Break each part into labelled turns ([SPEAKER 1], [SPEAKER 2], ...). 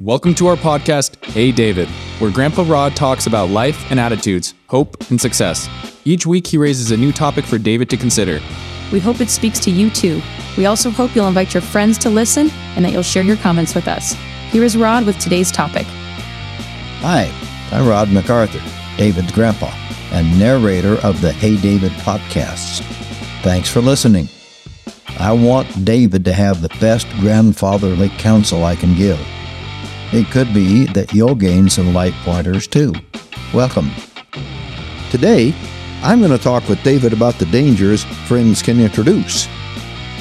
[SPEAKER 1] Welcome to our podcast, Hey David, where Grandpa Rod talks about life and attitudes, hope and success. Each week, he raises a new topic for David to consider.
[SPEAKER 2] We hope it speaks to you too. We also hope you'll invite your friends to listen and that you'll share your comments with us. Here is Rod with today's topic.
[SPEAKER 3] Hi, I'm Rod MacArthur, David's grandpa, and narrator of the Hey David podcasts. Thanks for listening. I want David to have the best grandfatherly counsel I can give. It could be that you'll gain some light pointers too. Welcome. Today, I'm going to talk with David about the dangers friends can introduce.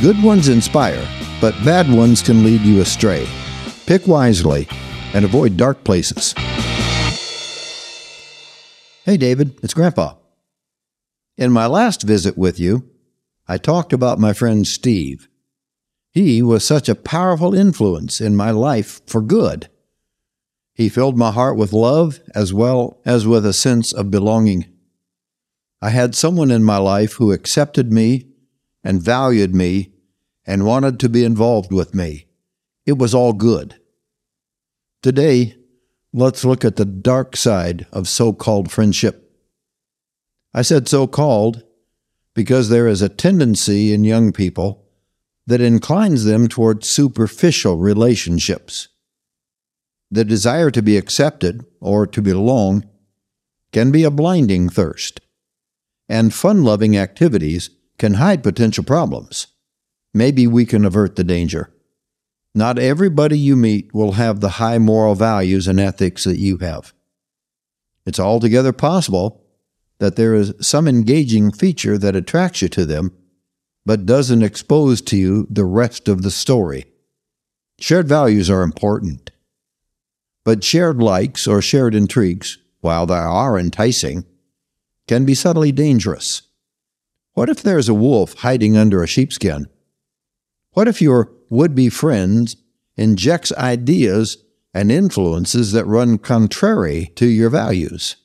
[SPEAKER 3] Good ones inspire, but bad ones can lead you astray. Pick wisely and avoid dark places. Hey, David, it's Grandpa. In my last visit with you, I talked about my friend Steve. He was such a powerful influence in my life for good. He filled my heart with love as well as with a sense of belonging. I had someone in my life who accepted me and valued me and wanted to be involved with me. It was all good. Today, let's look at the dark side of so called friendship. I said so called because there is a tendency in young people that inclines them toward superficial relationships. The desire to be accepted or to belong can be a blinding thirst, and fun loving activities can hide potential problems. Maybe we can avert the danger. Not everybody you meet will have the high moral values and ethics that you have. It's altogether possible that there is some engaging feature that attracts you to them, but doesn't expose to you the rest of the story. Shared values are important. But shared likes or shared intrigues, while they are enticing, can be subtly dangerous. What if there's a wolf hiding under a sheepskin? What if your would be friend injects ideas and influences that run contrary to your values?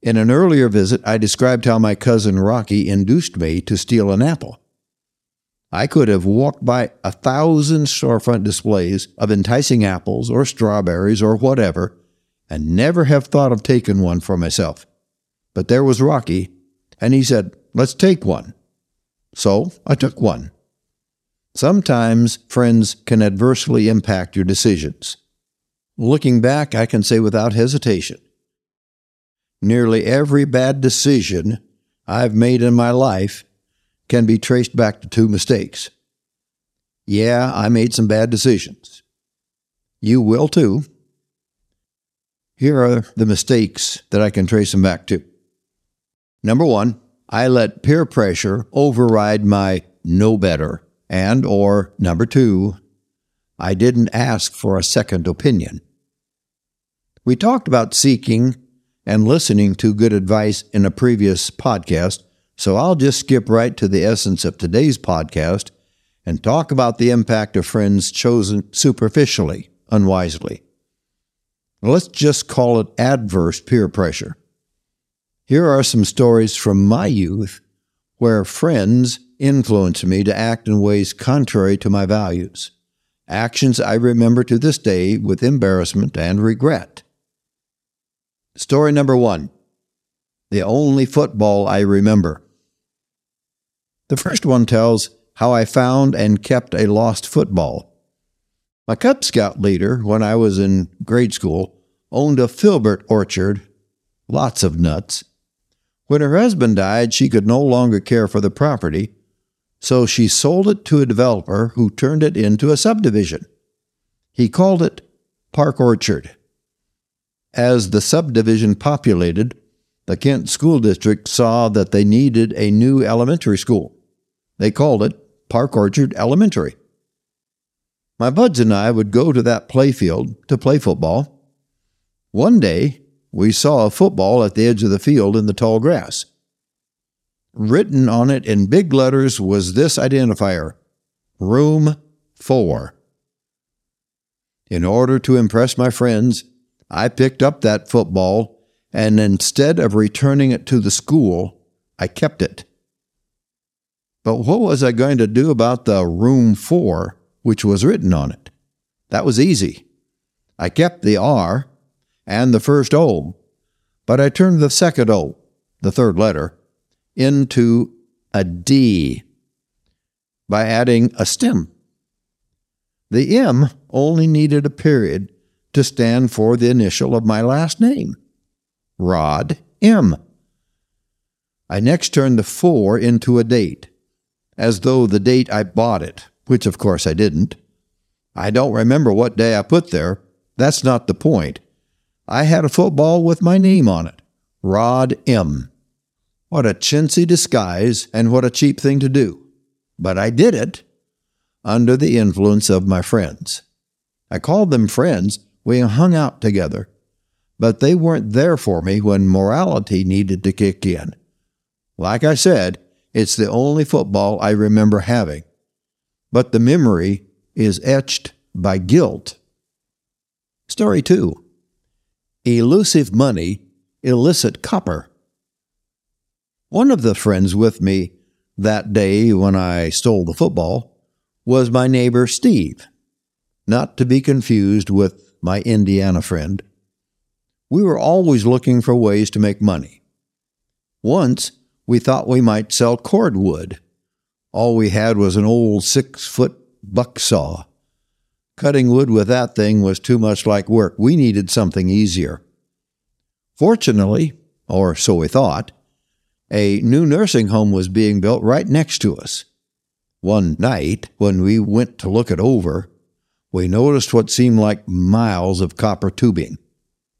[SPEAKER 3] In an earlier visit, I described how my cousin Rocky induced me to steal an apple. I could have walked by a thousand storefront displays of enticing apples or strawberries or whatever and never have thought of taking one for myself. But there was Rocky, and he said, Let's take one. So I took one. Sometimes friends can adversely impact your decisions. Looking back, I can say without hesitation, nearly every bad decision I've made in my life can be traced back to two mistakes. Yeah, I made some bad decisions. You will too. Here are the mistakes that I can trace them back to. Number one, I let peer pressure override my know better. And, or number two, I didn't ask for a second opinion. We talked about seeking and listening to good advice in a previous podcast, so I'll just skip right to the essence of today's podcast and talk about the impact of friends chosen superficially, unwisely. Let's just call it adverse peer pressure. Here are some stories from my youth where friends influenced me to act in ways contrary to my values, actions I remember to this day with embarrassment and regret. Story number one The only football I remember. The first one tells how I found and kept a lost football. My Cub Scout leader, when I was in grade school, owned a filbert orchard, lots of nuts. When her husband died, she could no longer care for the property, so she sold it to a developer who turned it into a subdivision. He called it Park Orchard. As the subdivision populated, the Kent School District saw that they needed a new elementary school. They called it Park Orchard Elementary. My buds and I would go to that playfield to play football. One day, we saw a football at the edge of the field in the tall grass. Written on it in big letters was this identifier Room 4. In order to impress my friends, I picked up that football and instead of returning it to the school, I kept it. But what was I going to do about the room four, which was written on it? That was easy. I kept the R and the first O, but I turned the second O, the third letter, into a D by adding a stem. The M only needed a period to stand for the initial of my last name, Rod M. I next turned the 4 into a date, as though the date I bought it, which of course I didn't. I don't remember what day I put there. That's not the point. I had a football with my name on it Rod M. What a chintzy disguise and what a cheap thing to do. But I did it under the influence of my friends. I called them friends. We hung out together. But they weren't there for me when morality needed to kick in. Like I said, it's the only football I remember having. But the memory is etched by guilt. Story 2 Elusive Money, Illicit Copper. One of the friends with me that day when I stole the football was my neighbor Steve, not to be confused with my Indiana friend. We were always looking for ways to make money. Once, we thought we might sell cordwood. All we had was an old six foot buck saw. Cutting wood with that thing was too much like work. We needed something easier. Fortunately, or so we thought, a new nursing home was being built right next to us. One night, when we went to look it over, we noticed what seemed like miles of copper tubing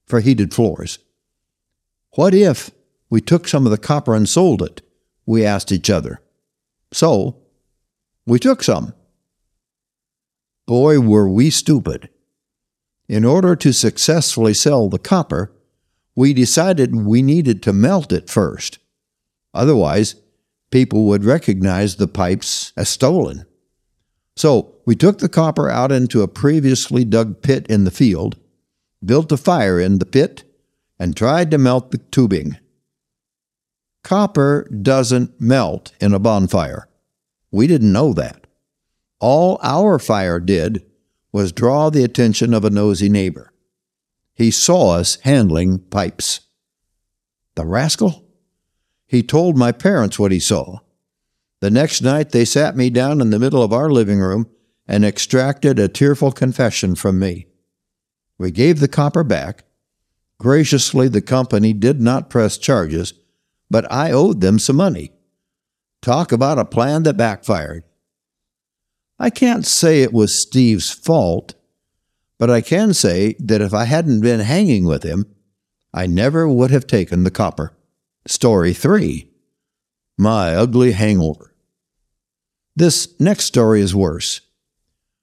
[SPEAKER 3] for heated floors. What if we took some of the copper and sold it? We asked each other. So, we took some. Boy, were we stupid. In order to successfully sell the copper, we decided we needed to melt it first. Otherwise, people would recognize the pipes as stolen. So we took the copper out into a previously dug pit in the field, built a fire in the pit, and tried to melt the tubing. Copper doesn't melt in a bonfire. We didn't know that. All our fire did was draw the attention of a nosy neighbor. He saw us handling pipes. The rascal? He told my parents what he saw. The next night, they sat me down in the middle of our living room and extracted a tearful confession from me. We gave the copper back. Graciously, the company did not press charges, but I owed them some money. Talk about a plan that backfired. I can't say it was Steve's fault, but I can say that if I hadn't been hanging with him, I never would have taken the copper. Story 3 My Ugly Hangover. This next story is worse.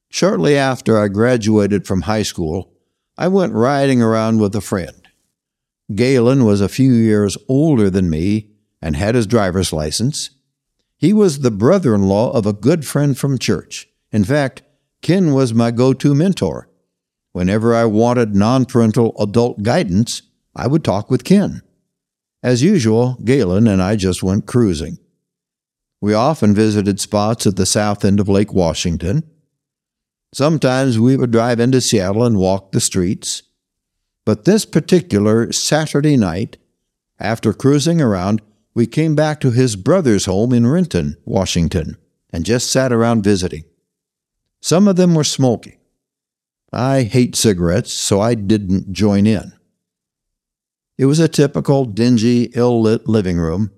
[SPEAKER 3] Shortly after I graduated from high school, I went riding around with a friend. Galen was a few years older than me and had his driver's license. He was the brother in law of a good friend from church. In fact, Ken was my go to mentor. Whenever I wanted non parental adult guidance, I would talk with Ken. As usual, Galen and I just went cruising. We often visited spots at the south end of Lake Washington. Sometimes we would drive into Seattle and walk the streets. But this particular Saturday night, after cruising around, we came back to his brother's home in Renton, Washington, and just sat around visiting. Some of them were smoking. I hate cigarettes, so I didn't join in. It was a typical dingy, ill lit living room,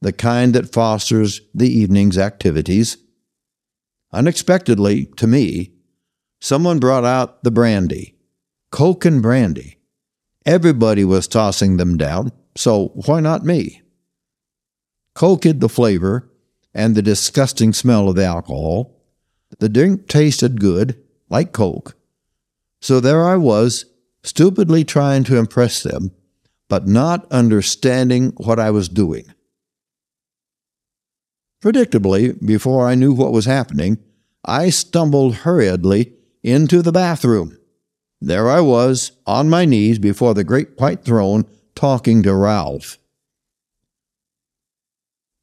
[SPEAKER 3] the kind that fosters the evening's activities. Unexpectedly, to me, someone brought out the brandy, Coke and brandy. Everybody was tossing them down, so why not me? Coke hid the flavor and the disgusting smell of the alcohol. The drink tasted good, like Coke. So there I was, stupidly trying to impress them but not understanding what I was doing. Predictably, before I knew what was happening, I stumbled hurriedly into the bathroom. There I was, on my knees before the great white throne, talking to Ralph.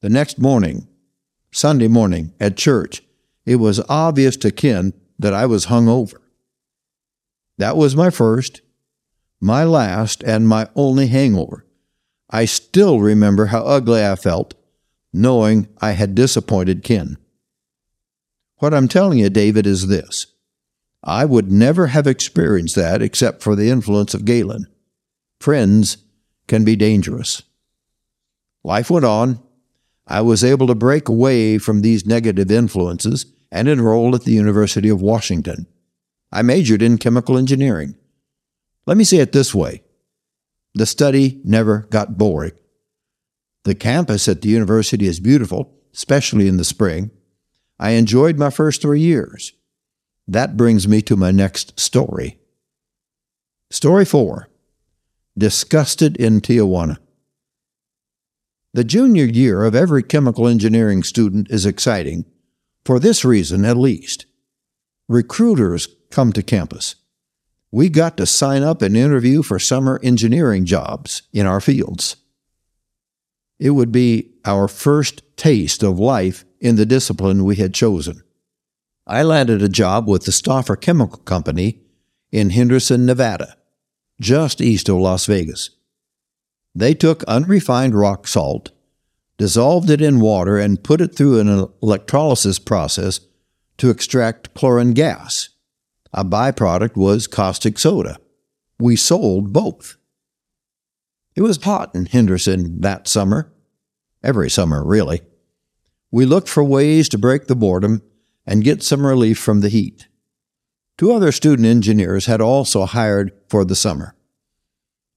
[SPEAKER 3] The next morning, Sunday morning, at church, it was obvious to Ken that I was hung over. That was my first, my last, and my only hangover. I still remember how ugly I felt, knowing I had disappointed Ken. What I'm telling you, David, is this. I would never have experienced that except for the influence of Galen. Friends can be dangerous. Life went on. I was able to break away from these negative influences and enroll at the University of Washington. I majored in chemical engineering. Let me say it this way the study never got boring. The campus at the university is beautiful, especially in the spring. I enjoyed my first three years. That brings me to my next story. Story four Disgusted in Tijuana. The junior year of every chemical engineering student is exciting, for this reason at least. Recruiters come to campus. We got to sign up and interview for summer engineering jobs in our fields. It would be our first taste of life in the discipline we had chosen. I landed a job with the Stauffer Chemical Company in Henderson, Nevada, just east of Las Vegas. They took unrefined rock salt, dissolved it in water, and put it through an electrolysis process to extract chlorine gas. A byproduct was caustic soda. We sold both. It was hot in Henderson that summer, every summer, really. We looked for ways to break the boredom and get some relief from the heat. Two other student engineers had also hired for the summer.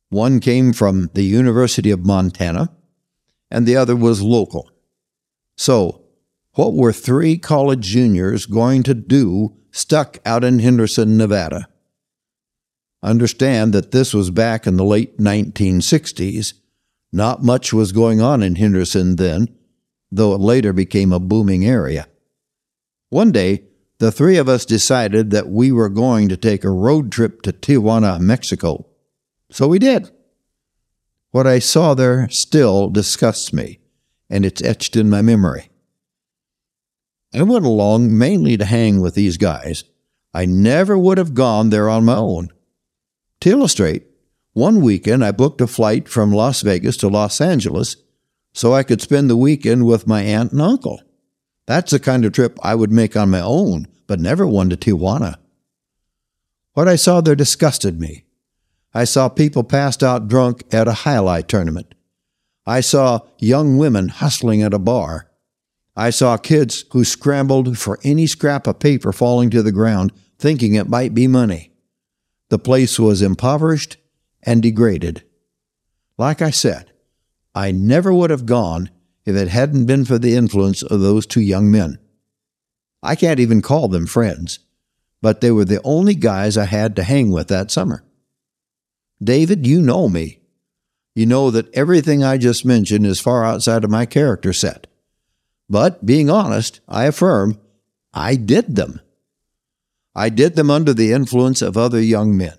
[SPEAKER 3] One came from the University of Montana, and the other was local. So, what were three college juniors going to do stuck out in Henderson, Nevada? Understand that this was back in the late 1960s. Not much was going on in Henderson then, though it later became a booming area. One day, the three of us decided that we were going to take a road trip to Tijuana, Mexico. So we did. What I saw there still disgusts me, and it's etched in my memory. I went along mainly to hang with these guys. I never would have gone there on my own. To illustrate, one weekend I booked a flight from Las Vegas to Los Angeles so I could spend the weekend with my aunt and uncle. That's the kind of trip I would make on my own, but never one to Tijuana. What I saw there disgusted me. I saw people passed out drunk at jai alai tournament. I saw young women hustling at a bar. I saw kids who scrambled for any scrap of paper falling to the ground, thinking it might be money. The place was impoverished and degraded. Like I said, I never would have gone if it hadn't been for the influence of those two young men. I can't even call them friends, but they were the only guys I had to hang with that summer. David, you know me. You know that everything I just mentioned is far outside of my character set. But being honest, I affirm I did them. I did them under the influence of other young men.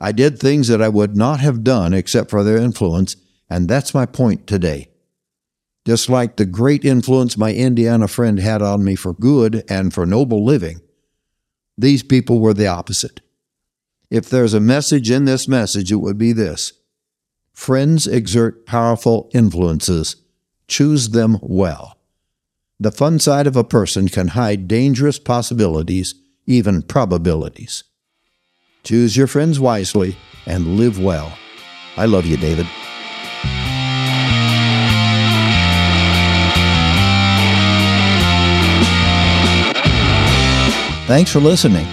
[SPEAKER 3] I did things that I would not have done except for their influence, and that's my point today. Just like the great influence my Indiana friend had on me for good and for noble living, these people were the opposite. If there's a message in this message, it would be this Friends exert powerful influences. Choose them well. The fun side of a person can hide dangerous possibilities, even probabilities. Choose your friends wisely and live well. I love you, David. Thanks for listening.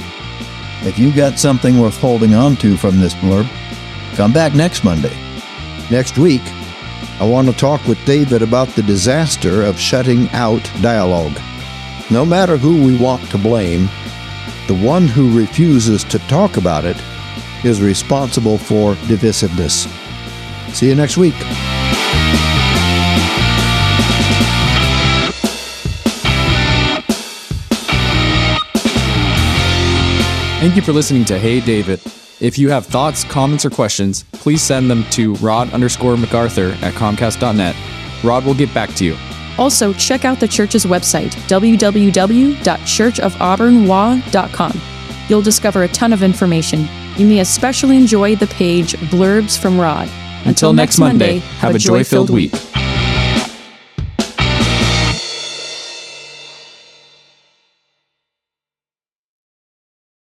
[SPEAKER 3] If you got something worth holding on to from this blurb, come back next Monday. Next week, I want to talk with David about the disaster of shutting out dialogue. No matter who we want to blame, the one who refuses to talk about it is responsible for divisiveness. See you next week.
[SPEAKER 1] Thank you for listening to Hey David. If you have thoughts, comments, or questions, please send them to rod underscore MacArthur at comcast.net. Rod will get back to you.
[SPEAKER 2] Also, check out the church's website, www.churchofauburnois.com. You'll discover a ton of information, You may especially enjoy the page Blurbs from Rod.
[SPEAKER 1] Until next Monday, have a joy filled week.